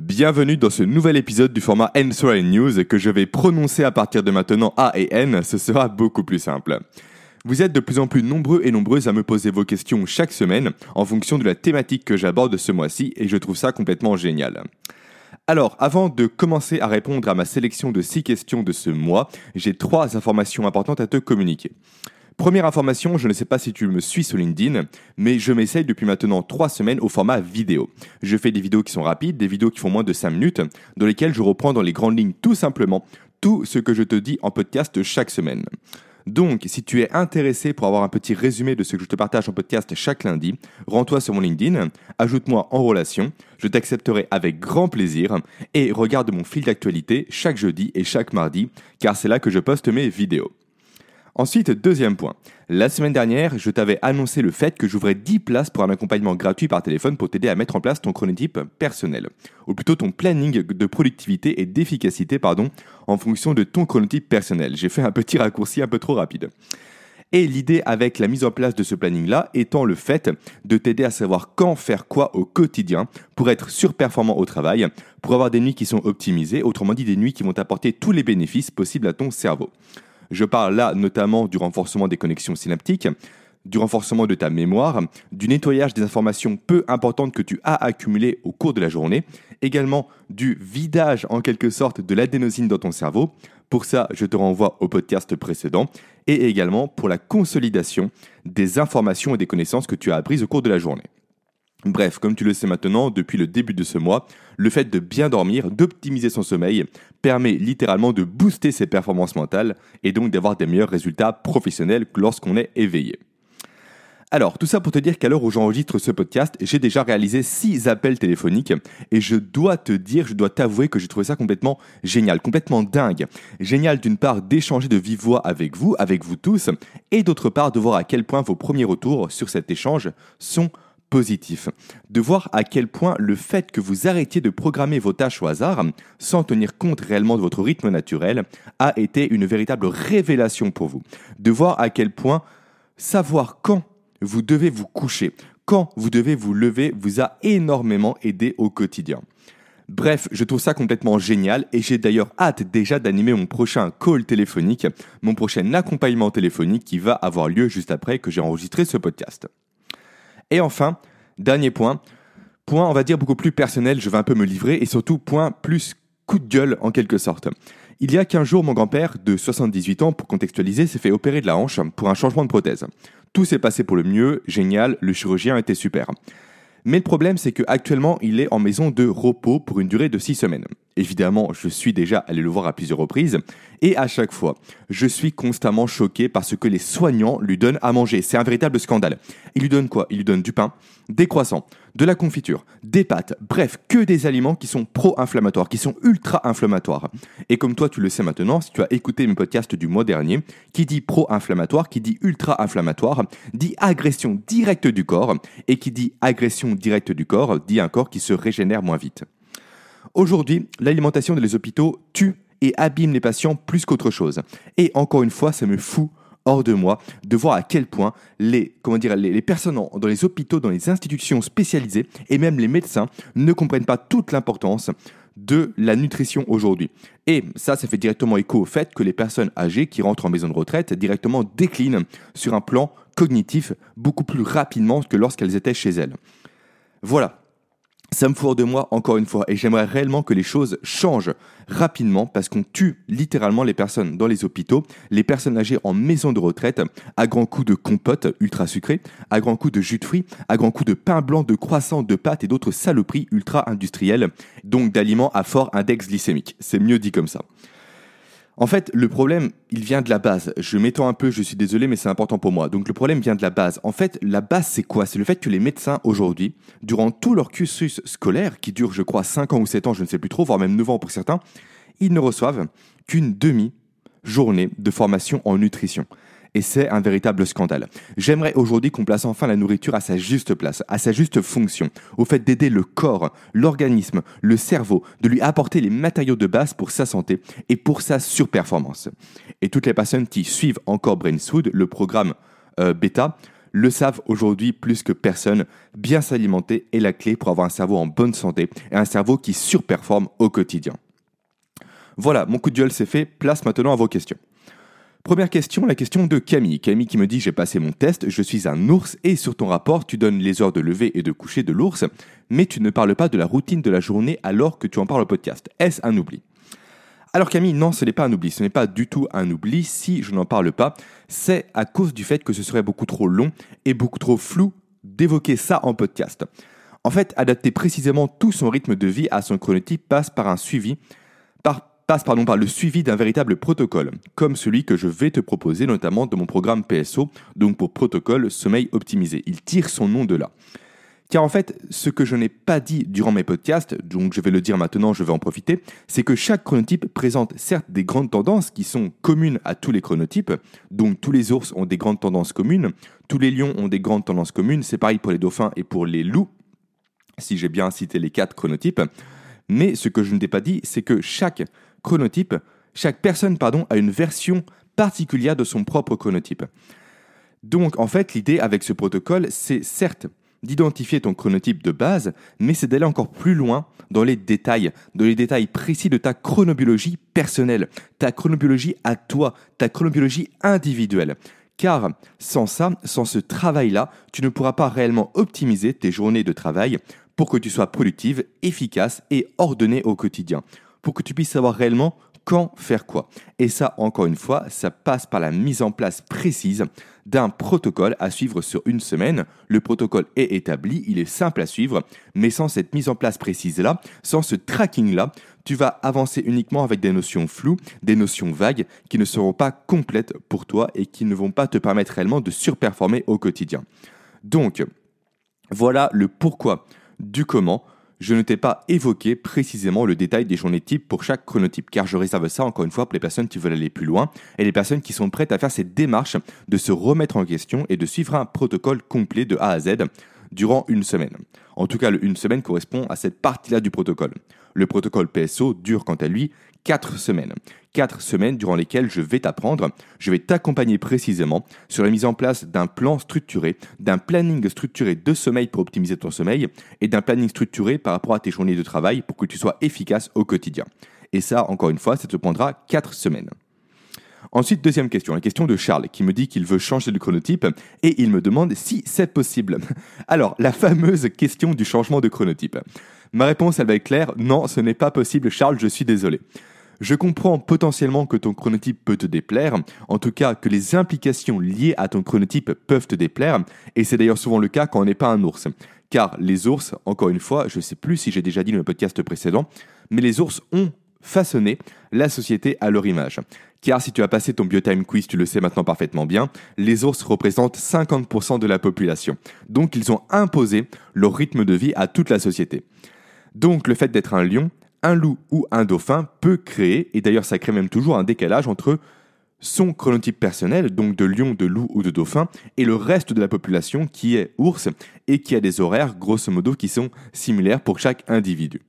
Bienvenue dans ce nouvel épisode du format Answer News que je vais prononcer à partir de maintenant A et N, ce sera beaucoup plus simple. Vous êtes de plus en plus nombreux et nombreuses à me poser vos questions chaque semaine en fonction de la thématique que j'aborde ce mois-ci et je trouve ça complètement génial. Alors, avant de commencer à répondre à ma sélection de 6 questions de ce mois, j'ai trois informations importantes à te communiquer. Première information, je ne sais pas si tu me suis sur LinkedIn, mais je m'essaye depuis maintenant 3 semaines au format vidéo. Je fais des vidéos qui sont rapides, des vidéos qui font moins de 5 minutes, dans lesquelles je reprends dans les grandes lignes tout simplement tout ce que je te dis en podcast chaque semaine. Donc, si tu es intéressé pour avoir un petit résumé de ce que je te partage en podcast chaque lundi, rends-toi sur mon LinkedIn, ajoute-moi en relation, je t'accepterai avec grand plaisir et regarde mon fil d'actualité chaque jeudi et chaque mardi, car c'est là que je poste mes vidéos. Ensuite, deuxième point. La semaine dernière, je t'avais annoncé le fait que j'ouvrais 10 places pour un accompagnement gratuit par téléphone pour t'aider à mettre en place ton chronotype personnel, ou plutôt ton planning de productivité et d'efficacité, pardon, en fonction de ton chronotype personnel. J'ai fait un petit raccourci un peu trop rapide. Et l'idée avec la mise en place de ce planning-là étant le fait de t'aider à savoir quand faire quoi au quotidien pour être surperformant au travail, pour avoir des nuits qui sont optimisées, autrement dit des nuits qui vont t'apporter tous les bénéfices possibles à ton cerveau. Je parle là notamment du renforcement des connexions synaptiques, du renforcement de ta mémoire, du nettoyage des informations peu importantes que tu as accumulées au cours de la journée, également du vidage en quelque sorte de l'adénosine dans ton cerveau. Pour ça, je te renvoie au podcast précédent et également pour la consolidation des informations et des connaissances que tu as apprises au cours de la journée. Bref, comme tu le sais maintenant, depuis le début de ce mois, le fait de bien dormir, d'optimiser son sommeil, permet littéralement de booster ses performances mentales et donc d'avoir des meilleurs résultats professionnels lorsqu'on est éveillé. Alors, tout ça pour te dire qu'à l'heure où j'enregistre ce podcast, j'ai déjà réalisé 6 appels téléphoniques et je dois te dire, je dois t'avouer que j'ai trouvé ça complètement génial, complètement dingue. Génial d'une part d'échanger de vive voix avec vous, avec vous tous, et d'autre part de voir à quel point vos premiers retours sur cet échange sont positif. De voir à quel point le fait que vous arrêtiez de programmer vos tâches au hasard, sans tenir compte réellement de votre rythme naturel, a été une véritable révélation pour vous. De voir à quel point savoir quand vous devez vous coucher, quand vous devez vous lever, vous a énormément aidé au quotidien. Bref, je trouve ça complètement génial et j'ai d'ailleurs hâte déjà d'animer mon prochain call téléphonique, mon prochain accompagnement téléphonique qui va avoir lieu juste après que j'ai enregistré ce podcast. Et enfin, dernier point, point on va dire beaucoup plus personnel, je vais un peu me livrer, et surtout point plus coup de gueule en quelque sorte. Il y a 15 jours, mon grand-père, de 78 ans pour contextualiser, s'est fait opérer de la hanche pour un changement de prothèse. Tout s'est passé pour le mieux, génial, le chirurgien était super. Mais le problème, c'est qu'actuellement, il est en maison de repos pour une durée de 6 semaines. Évidemment, je suis déjà allé le voir à plusieurs reprises, et à chaque fois, je suis constamment choqué par ce que les soignants lui donnent à manger. C'est un véritable scandale. Ils lui donnent quoi? Ils lui donnent du pain, des croissants, de la confiture, des pâtes, bref, que des aliments qui sont pro-inflammatoires, qui sont ultra-inflammatoires. Et comme toi, tu le sais maintenant, si tu as écouté mes podcasts du mois dernier, qui dit pro-inflammatoire, qui dit ultra-inflammatoire, dit agression directe du corps, et qui dit agression directe du corps, dit un corps qui se régénère moins vite. Aujourd'hui, l'alimentation des hôpitaux tue et abîme les patients plus qu'autre chose. Et encore une fois, ça me fout hors de moi de voir à quel point les, comment dire, les, personnes dans les hôpitaux, dans les institutions spécialisées et même les médecins ne comprennent pas toute l'importance de la nutrition aujourd'hui. Et ça, ça fait directement écho au fait que les personnes âgées qui rentrent en maison de retraite directement déclinent sur un plan cognitif beaucoup plus rapidement que lorsqu'elles étaient chez elles. Voilà, ça me fourre de moi encore une fois et j'aimerais réellement que les choses changent rapidement parce qu'on tue littéralement les personnes dans les hôpitaux, les personnes âgées en maison de retraite à grands coups de compote ultra sucrée, à grands coups de jus de fruits, à grands coups de pain blanc, de croissants, de pâtes et d'autres saloperies ultra industrielles, donc d'aliments à fort index glycémique. C'est mieux dit comme ça. En fait, le problème, il vient de la base. Je m'étends un peu, je suis désolé, mais c'est important pour moi. Donc le problème vient de la base. En fait, la base, c'est quoi? C'est le fait que les médecins, aujourd'hui, durant tout leur cursus scolaire, qui dure, je crois, 5 ans ou 7 ans, je ne sais plus trop, voire même 9 ans pour certains, ils ne reçoivent qu'une demi-journée de formation en nutrition et c'est un véritable scandale. J'aimerais aujourd'hui qu'on place enfin la nourriture à sa juste place, à sa juste fonction, au fait d'aider le corps, l'organisme, le cerveau, de lui apporter les matériaux de base pour sa santé et pour sa surperformance. Et toutes les personnes qui suivent encore Brainsfood, le programme euh, bêta, le savent aujourd'hui plus que personne. Bien s'alimenter est la clé pour avoir un cerveau en bonne santé et un cerveau qui surperforme au quotidien. Voilà, mon coup de gueule c'est fait, place maintenant à vos questions. Première question, la question de Camille. Camille qui me dit j'ai passé mon test, je suis un ours et sur ton rapport tu donnes les heures de lever et de coucher de l'ours, mais tu ne parles pas de la routine de la journée alors que tu en parles au podcast. Est-ce un oubli? Alors Camille, non, ce n'est pas un oubli, ce n'est pas du tout un oubli si je n'en parle pas, c'est à cause du fait que ce serait beaucoup trop long et beaucoup trop flou d'évoquer ça en podcast. En fait, adapter précisément tout son rythme de vie à son chronotype passe par un suivi, par passe par le suivi d'un véritable protocole, comme celui que je vais te proposer notamment de mon programme PSO, donc pour protocole sommeil optimisé. Il tire son nom de là. Car en fait, ce que je n'ai pas dit durant mes podcasts, donc je vais le dire maintenant, je vais en profiter, c'est que chaque chronotype présente certes des grandes tendances qui sont communes à tous les chronotypes, donc tous les ours ont des grandes tendances communes, tous les lions ont des grandes tendances communes, c'est pareil pour les dauphins et pour les loups, si j'ai bien cité les quatre chronotypes, mais ce que je ne t'ai pas dit, c'est que chaque chronotype, chaque personne pardon, a une version particulière de son propre chronotype. Donc en fait, l'idée avec ce protocole, c'est certes d'identifier ton chronotype de base, mais c'est d'aller encore plus loin dans les détails, dans les détails précis de ta chronobiologie personnelle, ta chronobiologie à toi, ta chronobiologie individuelle. Car sans ça, sans ce travail-là, tu ne pourras pas réellement optimiser tes journées de travail pour que tu sois productive, efficace et ordonnée au quotidien pour que tu puisses savoir réellement quand faire quoi. Et ça, encore une fois, ça passe par la mise en place précise d'un protocole à suivre sur une semaine. Le protocole est établi, il est simple à suivre, mais sans cette mise en place précise-là, sans ce tracking-là, tu vas avancer uniquement avec des notions floues, des notions vagues, qui ne seront pas complètes pour toi et qui ne vont pas te permettre réellement de surperformer au quotidien. Donc, voilà le pourquoi du comment je ne t'ai pas évoqué précisément le détail des journées types pour chaque chronotype, car je réserve ça encore une fois pour les personnes qui veulent aller plus loin et les personnes qui sont prêtes à faire cette démarche de se remettre en question et de suivre un protocole complet de A à Z durant une semaine. En tout cas, une semaine correspond à cette partie-là du protocole. Le protocole PSO dure quant à lui 4 semaines. 4 semaines durant lesquelles je vais t'apprendre, je vais t'accompagner précisément sur la mise en place d'un plan structuré, d'un planning structuré de sommeil pour optimiser ton sommeil et d'un planning structuré par rapport à tes journées de travail pour que tu sois efficace au quotidien. Et ça, encore une fois, ça te prendra 4 semaines. Ensuite, deuxième question, la question de Charles qui me dit qu'il veut changer de chronotype et il me demande si c'est possible. Alors, la fameuse question du changement de chronotype. Ma réponse, elle va être claire, non, ce n'est pas possible Charles, je suis désolé. Je comprends potentiellement que ton chronotype peut te déplaire, en tout cas que les implications liées à ton chronotype peuvent te déplaire, et c'est d'ailleurs souvent le cas quand on n'est pas un ours. Car les ours, encore une fois, je ne sais plus si j'ai déjà dit dans le podcast précédent, mais les ours ont façonné la société à leur image. Car si tu as passé ton Biotime Quiz, tu le sais maintenant parfaitement bien, les ours représentent 50% de la population. Donc ils ont imposé leur rythme de vie à toute la société. Donc le fait d'être un lion, un loup ou un dauphin peut créer, et d'ailleurs ça crée même toujours un décalage entre son chronotype personnel, donc de lion, de loup ou de dauphin, et le reste de la population qui est ours et qui a des horaires grosso modo qui sont similaires pour chaque individu.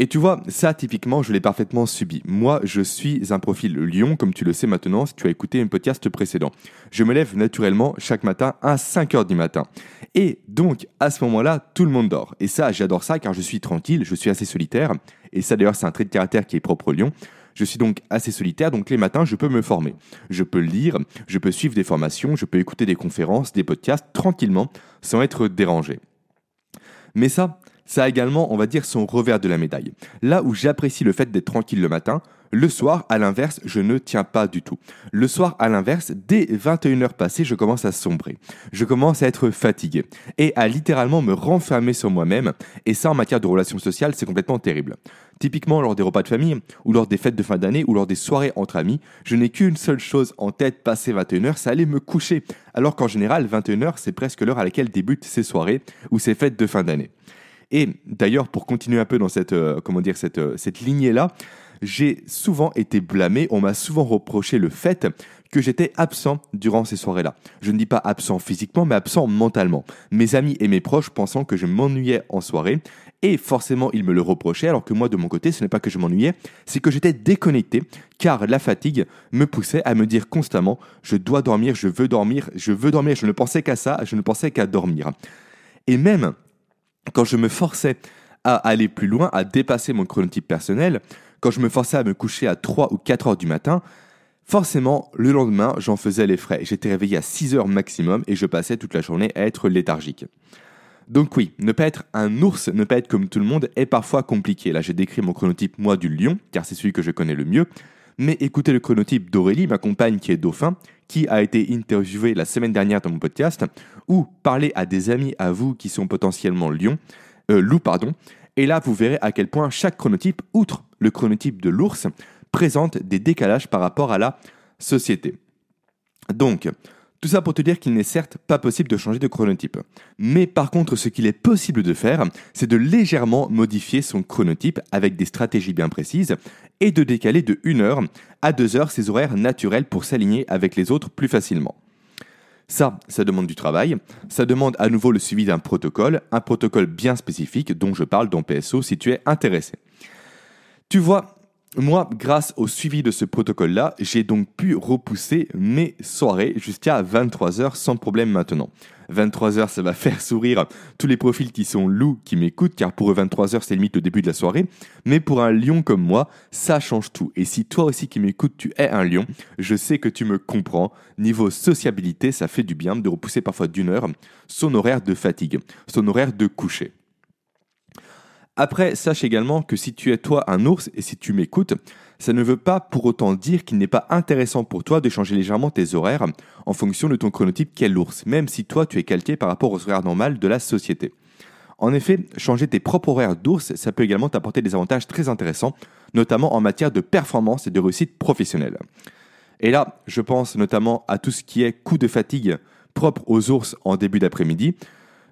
Et tu vois, ça typiquement, je l'ai parfaitement subi. Moi, je suis un profil lion, comme tu le sais maintenant si tu as écouté un podcast précédent. Je me lève naturellement chaque matin à 5 heures du matin. Et donc, à ce moment-là, tout le monde dort. Et ça, j'adore ça car je suis tranquille, je suis assez solitaire. Et ça, d'ailleurs, c'est un trait de caractère qui est propre au lion. Je suis donc assez solitaire, donc les matins, je peux me former. Je peux lire, je peux suivre des formations, je peux écouter des conférences, des podcasts tranquillement, sans être dérangé. Mais ça, ça a également, on va dire, son revers de la médaille. Là où j'apprécie le fait d'être tranquille le matin, le soir, à l'inverse, je ne tiens pas du tout. Le soir, à l'inverse, dès 21h passées, je commence à sombrer. Je commence à être fatigué et à littéralement me renfermer sur moi-même. Et ça, en matière de relations sociales, c'est complètement terrible. Typiquement, lors des repas de famille, ou lors des fêtes de fin d'année, ou lors des soirées entre amis, je n'ai qu'une seule chose en tête passé 21h, c'est aller me coucher. Alors qu'en général, 21h, c'est presque l'heure à laquelle débutent ces soirées ou ces fêtes de fin d'année. Et d'ailleurs, pour continuer un peu dans cette, euh, comment dire, cette, euh, cette lignée-là, j'ai souvent été blâmé, on m'a souvent reproché le fait que j'étais absent durant ces soirées-là. Je ne dis pas absent physiquement, mais absent mentalement. Mes amis et mes proches pensant que je m'ennuyais en soirée, et forcément ils me le reprochaient, alors que moi de mon côté, ce n'est pas que je m'ennuyais, c'est que j'étais déconnecté, car la fatigue me poussait à me dire constamment, je dois dormir, je veux dormir, je veux dormir, je ne pensais qu'à ça, je ne pensais qu'à dormir. Et même quand je me forçais à aller plus loin, à dépasser mon chronotype personnel, quand je me forçais à me coucher à 3 ou 4 heures du matin, Forcément, le lendemain, j'en faisais les frais. J'étais réveillé à 6 heures maximum et je passais toute la journée à être léthargique. Donc oui, ne pas être un ours, ne pas être comme tout le monde est parfois compliqué. Là, j'ai décrit mon chronotype moi du lion, car c'est celui que je connais le mieux. Mais écoutez le chronotype d'Aurélie, ma compagne qui est dauphin, qui a été interviewée la semaine dernière dans mon podcast, ou parler à des amis à vous qui sont potentiellement lion, euh, loup, pardon. Et là, vous verrez à quel point chaque chronotype, outre le chronotype de l'ours, présente des décalages par rapport à la société. Donc, tout ça pour te dire qu'il n'est certes pas possible de changer de chronotype. Mais par contre, ce qu'il est possible de faire, c'est de légèrement modifier son chronotype avec des stratégies bien précises et de décaler de 1 heure à 2 heures ses horaires naturels pour s'aligner avec les autres plus facilement. Ça, ça demande du travail, ça demande à nouveau le suivi d'un protocole, un protocole bien spécifique dont je parle dans PSO si tu es intéressé. Tu vois, moi, grâce au suivi de ce protocole-là, j'ai donc pu repousser mes soirées jusqu'à 23h sans problème maintenant. 23h, ça va faire sourire tous les profils qui sont loups qui m'écoutent, car pour eux 23h, c'est limite le début de la soirée. Mais pour un lion comme moi, ça change tout. Et si toi aussi qui m'écoutes, tu es un lion, je sais que tu me comprends. Niveau sociabilité, ça fait du bien de repousser parfois d'une heure son horaire de fatigue, son horaire de coucher. Après, sache également que si tu es toi un ours et si tu m'écoutes, ça ne veut pas pour autant dire qu'il n'est pas intéressant pour toi de changer légèrement tes horaires en fonction de ton chronotype qu'est l'ours, même si toi tu es calqué par rapport aux horaires normales de la société. En effet, changer tes propres horaires d'ours, ça peut également t'apporter des avantages très intéressants, notamment en matière de performance et de réussite professionnelle. Et là, je pense notamment à tout ce qui est coup de fatigue propre aux ours en début d'après-midi,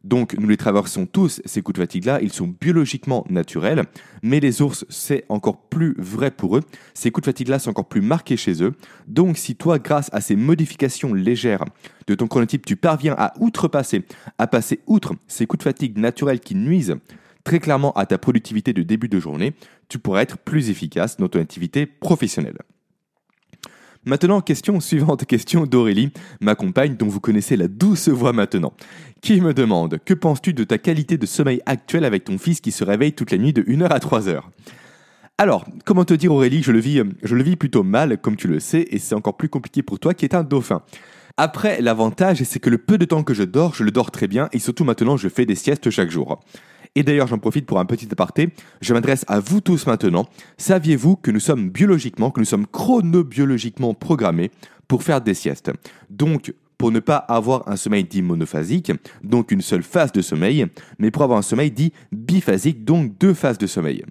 donc nous les traversons tous, ces coups de fatigue-là, ils sont biologiquement naturels, mais les ours, c'est encore plus vrai pour eux, ces coups de fatigue-là sont encore plus marqués chez eux. Donc si toi, grâce à ces modifications légères de ton chronotype, tu parviens à outrepasser, à passer outre ces coups de fatigue naturels qui nuisent très clairement à ta productivité de début de journée, tu pourras être plus efficace dans ton activité professionnelle. Maintenant, question suivante, question d'Aurélie, ma compagne dont vous connaissez la douce voix maintenant, qui me demande Que penses-tu de ta qualité de sommeil actuelle avec ton fils qui se réveille toute la nuit de 1h à 3h alors, comment te dire Aurélie, je le, vis, je le vis plutôt mal, comme tu le sais, et c'est encore plus compliqué pour toi qui es un dauphin. Après, l'avantage, c'est que le peu de temps que je dors, je le dors très bien, et surtout maintenant, je fais des siestes chaque jour. Et d'ailleurs, j'en profite pour un petit aparté. Je m'adresse à vous tous maintenant. Saviez-vous que nous sommes biologiquement, que nous sommes chronobiologiquement programmés pour faire des siestes? Donc, pour ne pas avoir un sommeil dit monophasique, donc une seule phase de sommeil, mais pour avoir un sommeil dit biphasique, donc deux phases de sommeil.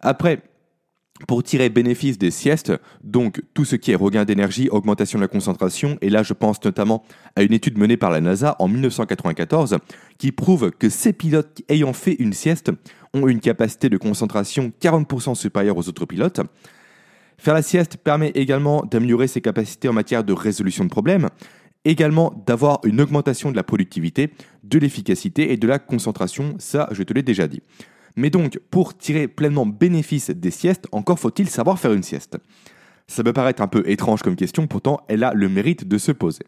Après, pour tirer bénéfice des siestes, donc tout ce qui est regain d'énergie, augmentation de la concentration, et là je pense notamment à une étude menée par la NASA en 1994 qui prouve que ces pilotes ayant fait une sieste ont une capacité de concentration 40% supérieure aux autres pilotes. Faire la sieste permet également d'améliorer ses capacités en matière de résolution de problèmes, également d'avoir une augmentation de la productivité, de l'efficacité et de la concentration, ça je te l'ai déjà dit. Mais donc, pour tirer pleinement bénéfice des siestes, encore faut-il savoir faire une sieste Ça peut paraître un peu étrange comme question, pourtant elle a le mérite de se poser.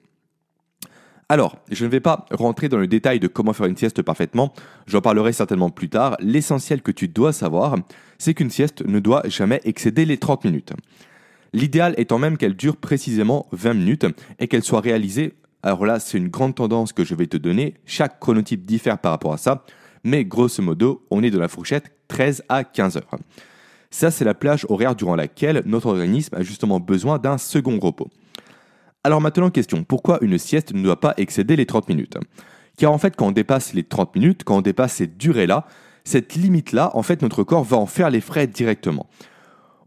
Alors, je ne vais pas rentrer dans le détail de comment faire une sieste parfaitement, j'en parlerai certainement plus tard. L'essentiel que tu dois savoir, c'est qu'une sieste ne doit jamais excéder les 30 minutes. L'idéal étant même qu'elle dure précisément 20 minutes et qu'elle soit réalisée. Alors là, c'est une grande tendance que je vais te donner. Chaque chronotype diffère par rapport à ça mais grosso modo, on est dans la fourchette 13 à 15 heures. Ça, c'est la plage horaire durant laquelle notre organisme a justement besoin d'un second repos. Alors maintenant, question, pourquoi une sieste ne doit pas excéder les 30 minutes? Car en fait, quand on dépasse les 30 minutes, quand on dépasse cette durée-là, cette limite-là, en fait, notre corps va en faire les frais directement.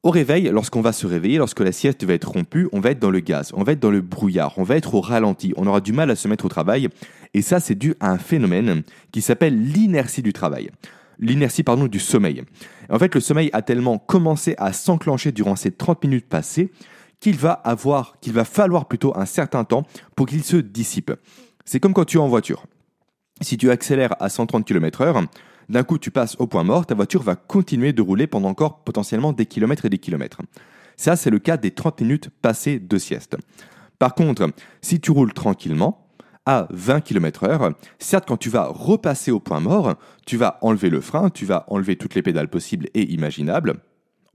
Au réveil, lorsqu'on va se réveiller, lorsque la sieste va être rompue, on va être dans le gaz, on va être dans le brouillard, on va être au ralenti, on aura du mal à se mettre au travail. Et ça, c'est dû à un phénomène qui s'appelle l'inertie du travail. l'inertie pardon, du sommeil. En fait, le sommeil a tellement commencé à s'enclencher durant ces 30 minutes passées qu'il va avoir, qu'il va falloir plutôt un certain temps pour qu'il se dissipe. C'est comme quand tu es en voiture. Si tu accélères à 130 km/h, d'un coup tu passes au point mort, ta voiture va continuer de rouler pendant encore potentiellement des kilomètres et des kilomètres. Ça, c'est le cas des 30 minutes passées de sieste. Par contre, si tu roules tranquillement, à 20 km/h, certes, quand tu vas repasser au point mort, tu vas enlever le frein, tu vas enlever toutes les pédales possibles et imaginables.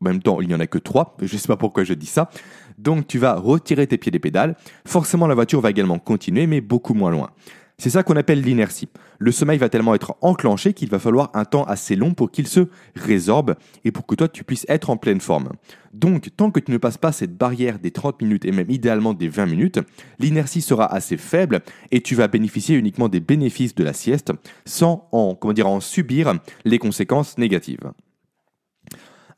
En même temps, il n'y en a que trois, je ne sais pas pourquoi je dis ça. Donc tu vas retirer tes pieds des pédales. Forcément, la voiture va également continuer, mais beaucoup moins loin. C'est ça qu'on appelle l'inertie. Le sommeil va tellement être enclenché qu'il va falloir un temps assez long pour qu'il se résorbe et pour que toi tu puisses être en pleine forme. Donc, tant que tu ne passes pas cette barrière des 30 minutes et même idéalement des 20 minutes, l'inertie sera assez faible et tu vas bénéficier uniquement des bénéfices de la sieste sans en, comment dire, en subir les conséquences négatives.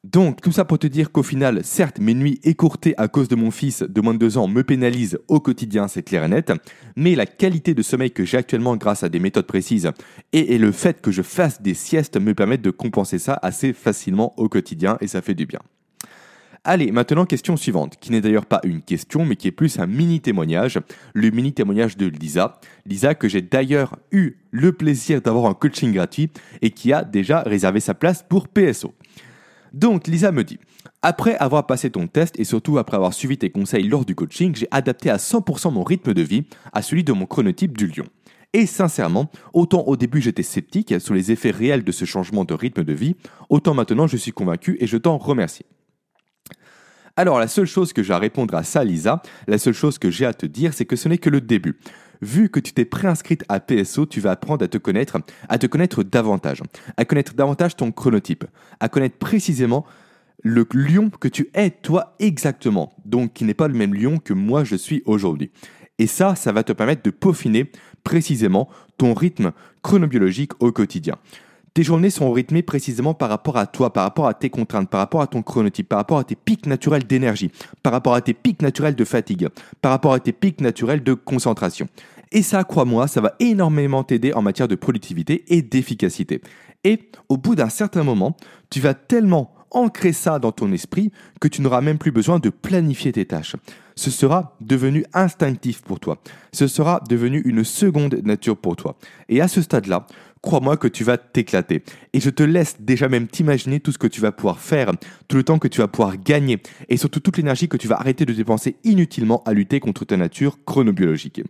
Donc, tout ça pour te dire qu'au final, certes, mes nuits écourtées à cause de mon fils de moins de 2 ans me pénalisent au quotidien, c'est clair et net, mais la qualité de sommeil que j'ai actuellement grâce à des méthodes précises et, le fait que je fasse des siestes me permettent de compenser ça assez facilement au quotidien et ça fait du bien. Allez, maintenant question suivante, qui n'est d'ailleurs pas une question, mais qui est plus un mini témoignage, le mini témoignage de Lisa. Lisa que j'ai d'ailleurs eu le plaisir d'avoir un coaching gratuit et qui a déjà réservé sa place pour PSO. Donc Lisa me dit, après avoir passé ton test et surtout après avoir suivi tes conseils lors du coaching, j'ai adapté à 100% mon rythme de vie à celui de mon chronotype du lion. Et sincèrement, autant au début j'étais sceptique sur les effets réels de ce changement de rythme de vie, autant maintenant je suis convaincu et je t'en remercie. Alors la seule chose que j'ai à répondre à ça, Lisa, la seule chose que j'ai à te dire, c'est que ce n'est que le début vu que tu t'es préinscrite à PSO, tu vas apprendre à te connaître, à te connaître davantage, à connaître davantage ton chronotype, à connaître précisément le lion que tu es toi exactement, donc qui n'est pas le même lion que moi je suis aujourd'hui. Et ça, ça va te permettre de peaufiner précisément ton rythme chronobiologique au quotidien. Tes journées sont rythmées précisément par rapport à toi, par rapport à tes contraintes, par rapport à ton chronotype, par rapport à tes pics naturels d'énergie, par rapport à tes pics naturels de fatigue, par rapport à tes pics naturels de concentration. Et ça, crois-moi, ça va énormément t'aider en matière de productivité et d'efficacité. Et au bout d'un certain moment, tu vas tellement ancrer ça dans ton esprit que tu n'auras même plus besoin de planifier tes tâches. Ce sera devenu instinctif pour toi. Ce sera devenu une seconde nature pour toi. Et à ce stade-là, crois-moi que tu vas t'éclater. Et je te laisse déjà même t'imaginer tout ce que tu vas pouvoir faire, tout le temps que tu vas pouvoir gagner, et surtout toute l'énergie que tu vas arrêter de dépenser inutilement à lutter contre ta nature chronobiologique.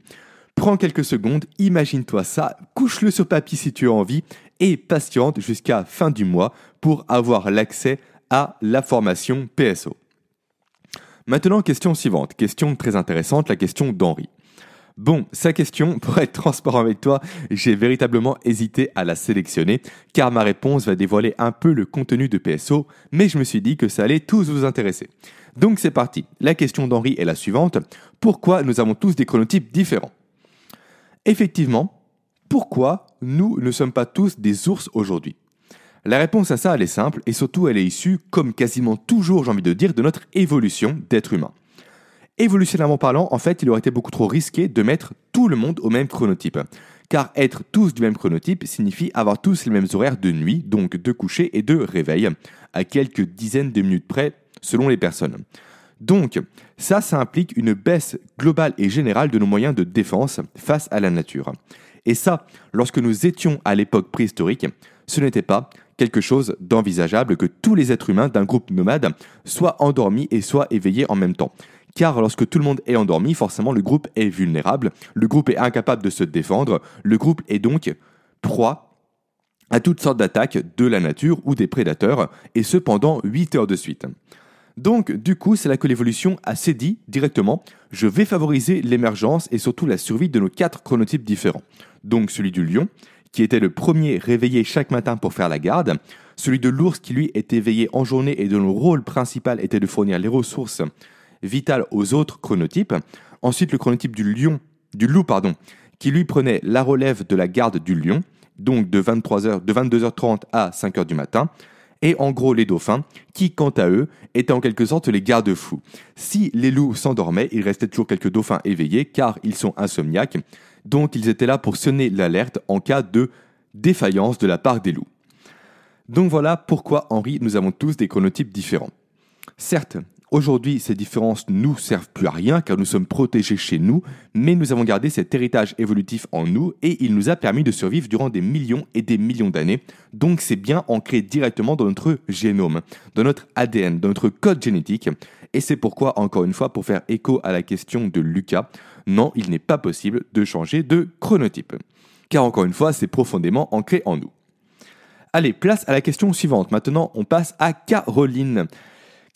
Prends quelques secondes, imagine-toi ça, couche-le sur papier si tu as envie, et patiente jusqu'à fin du mois pour avoir l'accès à la formation PSO. Maintenant, question suivante, question très intéressante, la question d'Henri. Bon, sa question, pour être transparent avec toi, j'ai véritablement hésité à la sélectionner, car ma réponse va dévoiler un peu le contenu de PSO, mais je me suis dit que ça allait tous vous intéresser. Donc c'est parti. La question d'Henri est la suivante. Pourquoi nous avons tous des chronotypes différents? Effectivement, pourquoi nous ne sommes pas tous des ours aujourd'hui? La réponse à ça, elle est simple, et surtout elle est issue, comme quasiment toujours j'ai envie de dire, de notre évolution d'être humain. Évolutionnairement parlant, en fait, il aurait été beaucoup trop risqué de mettre tout le monde au même chronotype. Car être tous du même chronotype signifie avoir tous les mêmes horaires de nuit, donc de coucher et de réveil, à quelques dizaines de minutes près selon les personnes. Donc, ça, ça implique une baisse globale et générale de nos moyens de défense face à la nature. Et ça, lorsque nous étions à l'époque préhistorique, ce n'était pas quelque chose d'envisageable que tous les êtres humains d'un groupe nomade soient endormis et soient éveillés en même temps car lorsque tout le monde est endormi, forcément le groupe est vulnérable, le groupe est incapable de se défendre, le groupe est donc proie à toutes sortes d'attaques de la nature ou des prédateurs, et ce pendant 8 heures de suite. Donc, du coup, c'est là que l'évolution a dit directement je vais favoriser l'émergence et surtout la survie de nos quatre chronotypes différents. Donc, celui du lion, qui était le premier réveillé chaque matin pour faire la garde, celui de l'ours qui lui était éveillé en journée et dont le rôle principal était de fournir les ressources vital aux autres chronotypes. Ensuite, le chronotype du lion, du loup, pardon, qui lui prenait la relève de la garde du lion, donc de, 23h, de 22h30 à 5h du matin. Et en gros, les dauphins, qui, quant à eux, étaient en quelque sorte les garde-fous. Si les loups s'endormaient, il restait toujours quelques dauphins éveillés, car ils sont insomniaques, donc ils étaient là pour sonner l'alerte en cas de défaillance de la part des loups. Donc voilà pourquoi, Henri, nous avons tous des chronotypes différents. Certes, Aujourd'hui, ces différences ne nous servent plus à rien car nous sommes protégés chez nous, mais nous avons gardé cet héritage évolutif en nous et il nous a permis de survivre durant des millions et des millions d'années. Donc c'est bien ancré directement dans notre génome, dans notre ADN, dans notre code génétique. Et c'est pourquoi, encore une fois, pour faire écho à la question de Lucas, non, il n'est pas possible de changer de chronotype. Car encore une fois, c'est profondément ancré en nous. Allez, place à la question suivante. Maintenant, on passe à Caroline.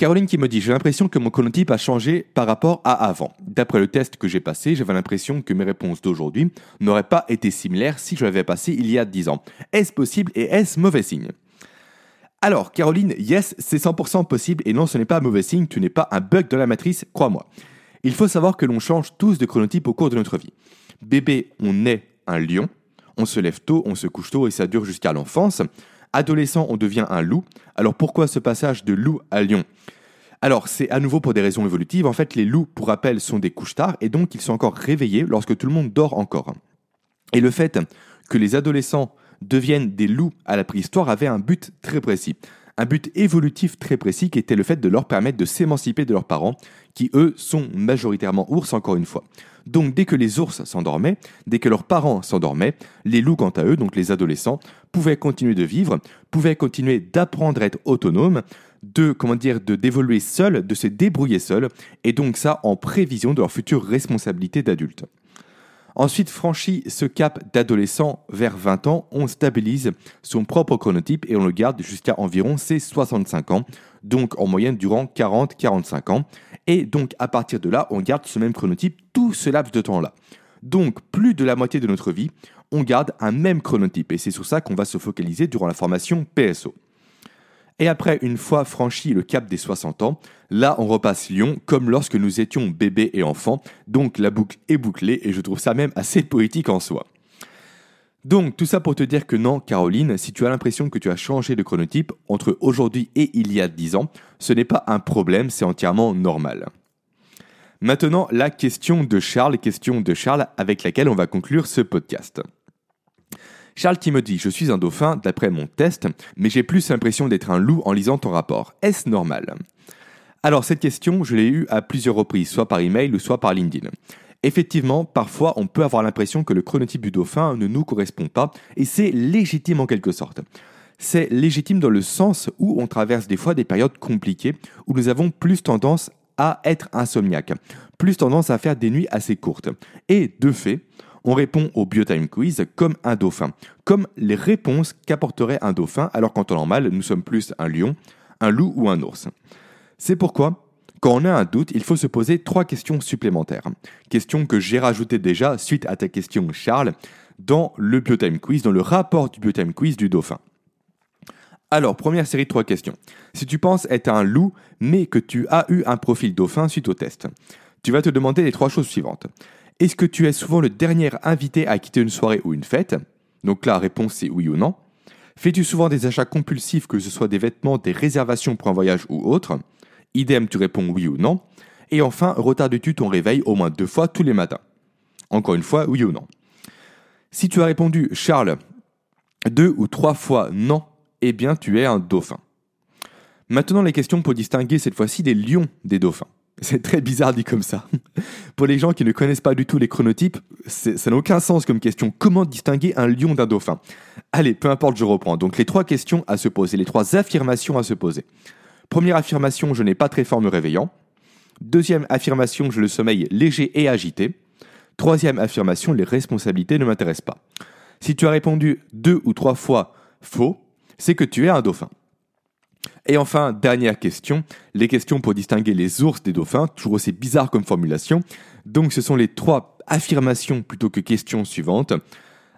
Caroline qui me dit J'ai l'impression que mon chronotype a changé par rapport à avant. D'après le test que j'ai passé, j'avais l'impression que mes réponses d'aujourd'hui n'auraient pas été similaires si je l'avais passé il y a 10 ans. Est-ce possible et est-ce mauvais signe? Alors, Caroline, yes, c'est 100% possible et non, ce n'est pas un mauvais signe, tu n'es pas un bug dans la matrice, crois-moi. Il faut savoir que l'on change tous de chronotype au cours de notre vie. Bébé, on est un lion, on se lève tôt, on se couche tôt et ça dure jusqu'à l'enfance. Adolescent, on devient un loup. Alors pourquoi ce passage de loup à lion? Alors, c'est à nouveau pour des raisons évolutives. En fait, les loups, pour rappel, sont des couches-tard et donc ils sont encore réveillés lorsque tout le monde dort encore. Et le fait que les adolescents deviennent des loups à la préhistoire avait un but très précis. Un but évolutif très précis qui était le fait de leur permettre de s'émanciper de leurs parents, qui eux sont majoritairement ours encore une fois. Donc dès que les ours s'endormaient, dès que leurs parents s'endormaient, les loups quant à eux, donc les adolescents, pouvaient continuer de vivre, pouvaient continuer d'apprendre à être autonomes, de comment dire d'évoluer seuls, de se débrouiller seuls, et donc ça en prévision de leur future responsabilité d'adultes. Ensuite, franchi ce cap d'adolescent vers 20 ans, on stabilise son propre chronotype et on le garde jusqu'à environ ses 65 ans, donc en moyenne durant 40-45 ans. Et donc à partir de là, on garde ce même chronotype tout ce laps de temps-là. Donc plus de la moitié de notre vie, on garde un même chronotype et c'est sur ça qu'on va se focaliser durant la formation PSO. Et après, une fois franchi le cap des 60 ans, là on repasse Lyon comme lorsque nous étions bébés et enfants, donc la boucle est bouclée et je trouve ça même assez poétique en soi. Donc tout ça pour te dire que non, Caroline, si tu as l'impression que tu as changé de chronotype entre aujourd'hui et il y a 10 ans, ce n'est pas un problème, c'est entièrement normal. Maintenant, la question de Charles, question de Charles avec laquelle on va conclure ce podcast. Charles qui me dit Je suis un dauphin d'après mon test, mais j'ai plus l'impression d'être un loup en lisant ton rapport. Est-ce normal? Alors, cette question, je l'ai eue à plusieurs reprises, soit par email ou soit par LinkedIn. Effectivement, parfois, on peut avoir l'impression que le chronotype du dauphin ne nous correspond pas, et c'est légitime en quelque sorte. C'est légitime dans le sens où on traverse des fois des périodes compliquées, où nous avons plus tendance à être insomniaque, plus tendance à faire des nuits assez courtes. Et de fait, on répond au Biotime Quiz comme un dauphin, comme les réponses qu'apporterait un dauphin, alors qu'en temps normal, nous sommes plus un lion, un loup ou un ours. C'est pourquoi, quand on a un doute, il faut se poser trois questions supplémentaires. Questions que j'ai rajoutées déjà suite à ta question, Charles, dans le Biotime Quiz, dans le rapport du Biotime Quiz du dauphin. Alors, première série de trois questions. Si tu penses être un loup, mais que tu as eu un profil dauphin suite au test, tu vas te demander les trois choses suivantes. Est-ce que tu es souvent le dernier invité à quitter une soirée ou une fête? Donc la réponse c'est oui ou non. Fais-tu souvent des achats compulsifs, que ce soit des vêtements, des réservations pour un voyage ou autre? Idem, tu réponds oui ou non. Et enfin, retardes-tu ton réveil au moins deux fois tous les matins? Encore une fois, oui ou non. Si tu as répondu Charles deux ou trois fois non, eh bien tu es un dauphin. Maintenant les questions pour distinguer cette fois-ci des lions des dauphins. C'est très bizarre dit comme ça. Pour les gens qui ne connaissent pas du tout les chronotypes, ça n'a aucun sens comme question. Comment distinguer un lion d'un dauphin? Allez, peu importe, je reprends. Donc les trois questions à se poser, les trois affirmations à se poser. Première affirmation, je n'ai pas très fort me réveillant. Deuxième affirmation, je le sommeil léger et agité. Troisième affirmation, les responsabilités ne m'intéressent pas. Si tu as répondu deux ou trois fois faux, c'est que tu es un dauphin. Et enfin, dernière question, les questions pour distinguer les ours des dauphins, toujours aussi bizarre comme formulation. Donc ce sont les trois affirmations plutôt que questions suivantes.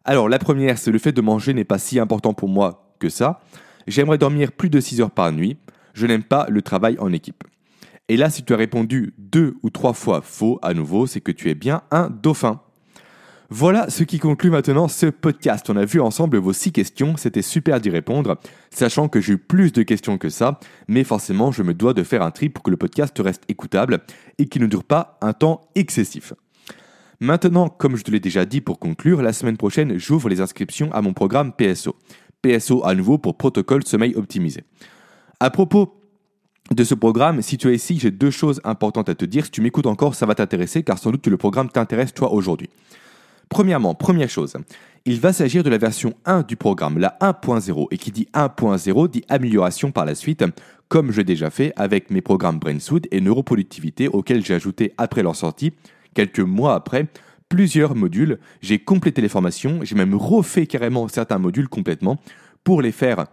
Alors la première, c'est le fait de manger n'est pas si important pour moi que ça. J'aimerais dormir plus de 6 heures par nuit. Je n'aime pas le travail en équipe. Et là, si tu as répondu deux ou trois fois faux à nouveau, c'est que tu es bien un dauphin. Voilà ce qui conclut maintenant ce podcast. On a vu ensemble vos six questions, c'était super d'y répondre, sachant que j'ai eu plus de questions que ça, mais forcément je me dois de faire un tri pour que le podcast reste écoutable et qu'il ne dure pas un temps excessif. Maintenant, comme je te l'ai déjà dit pour conclure, la semaine prochaine, j'ouvre les inscriptions à mon programme PSO. PSO à nouveau pour protocole sommeil optimisé. À propos de ce programme, si tu es ici, j'ai deux choses importantes à te dire. Si tu m'écoutes encore, ça va t'intéresser car sans doute le programme t'intéresse toi aujourd'hui. Premièrement, première chose, il va s'agir de la version 1 du programme, la 1.0, et qui dit 1.0 dit amélioration par la suite, comme je l'ai déjà fait avec mes programmes BrainSood et Neuroproductivité auxquels j'ai ajouté après leur sortie, quelques mois après, plusieurs modules, j'ai complété les formations, j'ai même refait carrément certains modules complètement pour les faire,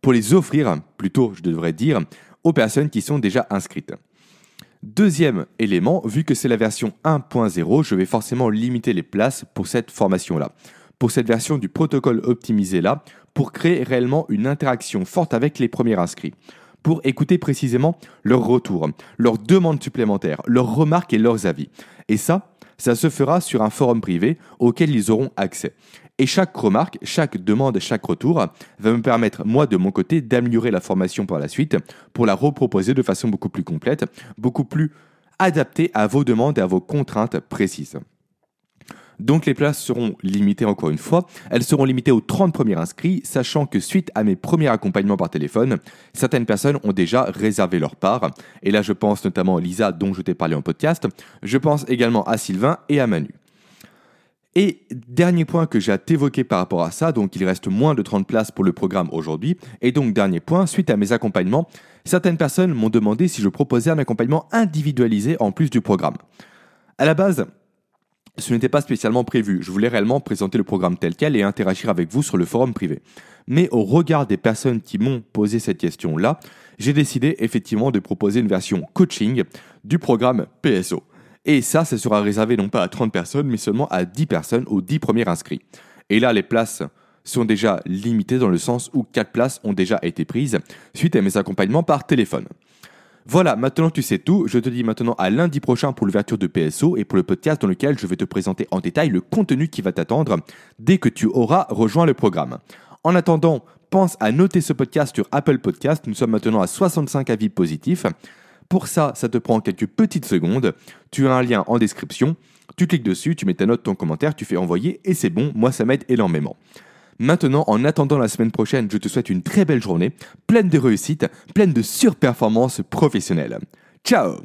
pour les offrir, plutôt je devrais dire, aux personnes qui sont déjà inscrites. Deuxième élément, vu que c'est la version 1.0, je vais forcément limiter les places pour cette formation-là. Pour cette version du protocole optimisé là, pour créer réellement une interaction forte avec les premiers inscrits. Pour écouter précisément leurs retours, leurs demandes supplémentaires, leurs remarques et leurs avis. Et ça, ça se fera sur un forum privé auquel ils auront accès. Et chaque remarque, chaque demande, chaque retour va me permettre, moi de mon côté, d'améliorer la formation par la suite pour la reproposer de façon beaucoup plus complète, beaucoup plus adaptée à vos demandes et à vos contraintes précises. Donc les places seront limitées encore une fois. Elles seront limitées aux 30 premiers inscrits, sachant que suite à mes premiers accompagnements par téléphone, certaines personnes ont déjà réservé leur part. Et là je pense notamment à Lisa dont je t'ai parlé en podcast. Je pense également à Sylvain et à Manu. Et dernier point que j'ai à t'évoquer par rapport à ça, donc il reste moins de 30 places pour le programme aujourd'hui. Et donc dernier point, suite à mes accompagnements, certaines personnes m'ont demandé si je proposais un accompagnement individualisé en plus du programme. À la base, ce n'était pas spécialement prévu. Je voulais réellement présenter le programme tel quel et interagir avec vous sur le forum privé. Mais au regard des personnes qui m'ont posé cette question-là, j'ai décidé effectivement de proposer une version coaching du programme PSO. Et ça, ça sera réservé non pas à 30 personnes, mais seulement à 10 personnes aux 10 premiers inscrits. Et là, les places sont déjà limitées dans le sens où 4 places ont déjà été prises suite à mes accompagnements par téléphone. Voilà, maintenant tu sais tout. Je te dis maintenant à lundi prochain pour l'ouverture de PSO et pour le podcast dans lequel je vais te présenter en détail le contenu qui va t'attendre dès que tu auras rejoint le programme. En attendant, pense à noter ce podcast sur Apple Podcast. Nous sommes maintenant à 65 avis positifs. Pour ça, ça te prend quelques petites secondes. Tu as un lien en description. Tu cliques dessus, tu mets ta note, ton commentaire, tu fais envoyer et c'est bon. Moi, ça m'aide énormément. Maintenant, en attendant la semaine prochaine, je te souhaite une très belle journée, pleine de réussite, pleine de surperformances professionnelles. Ciao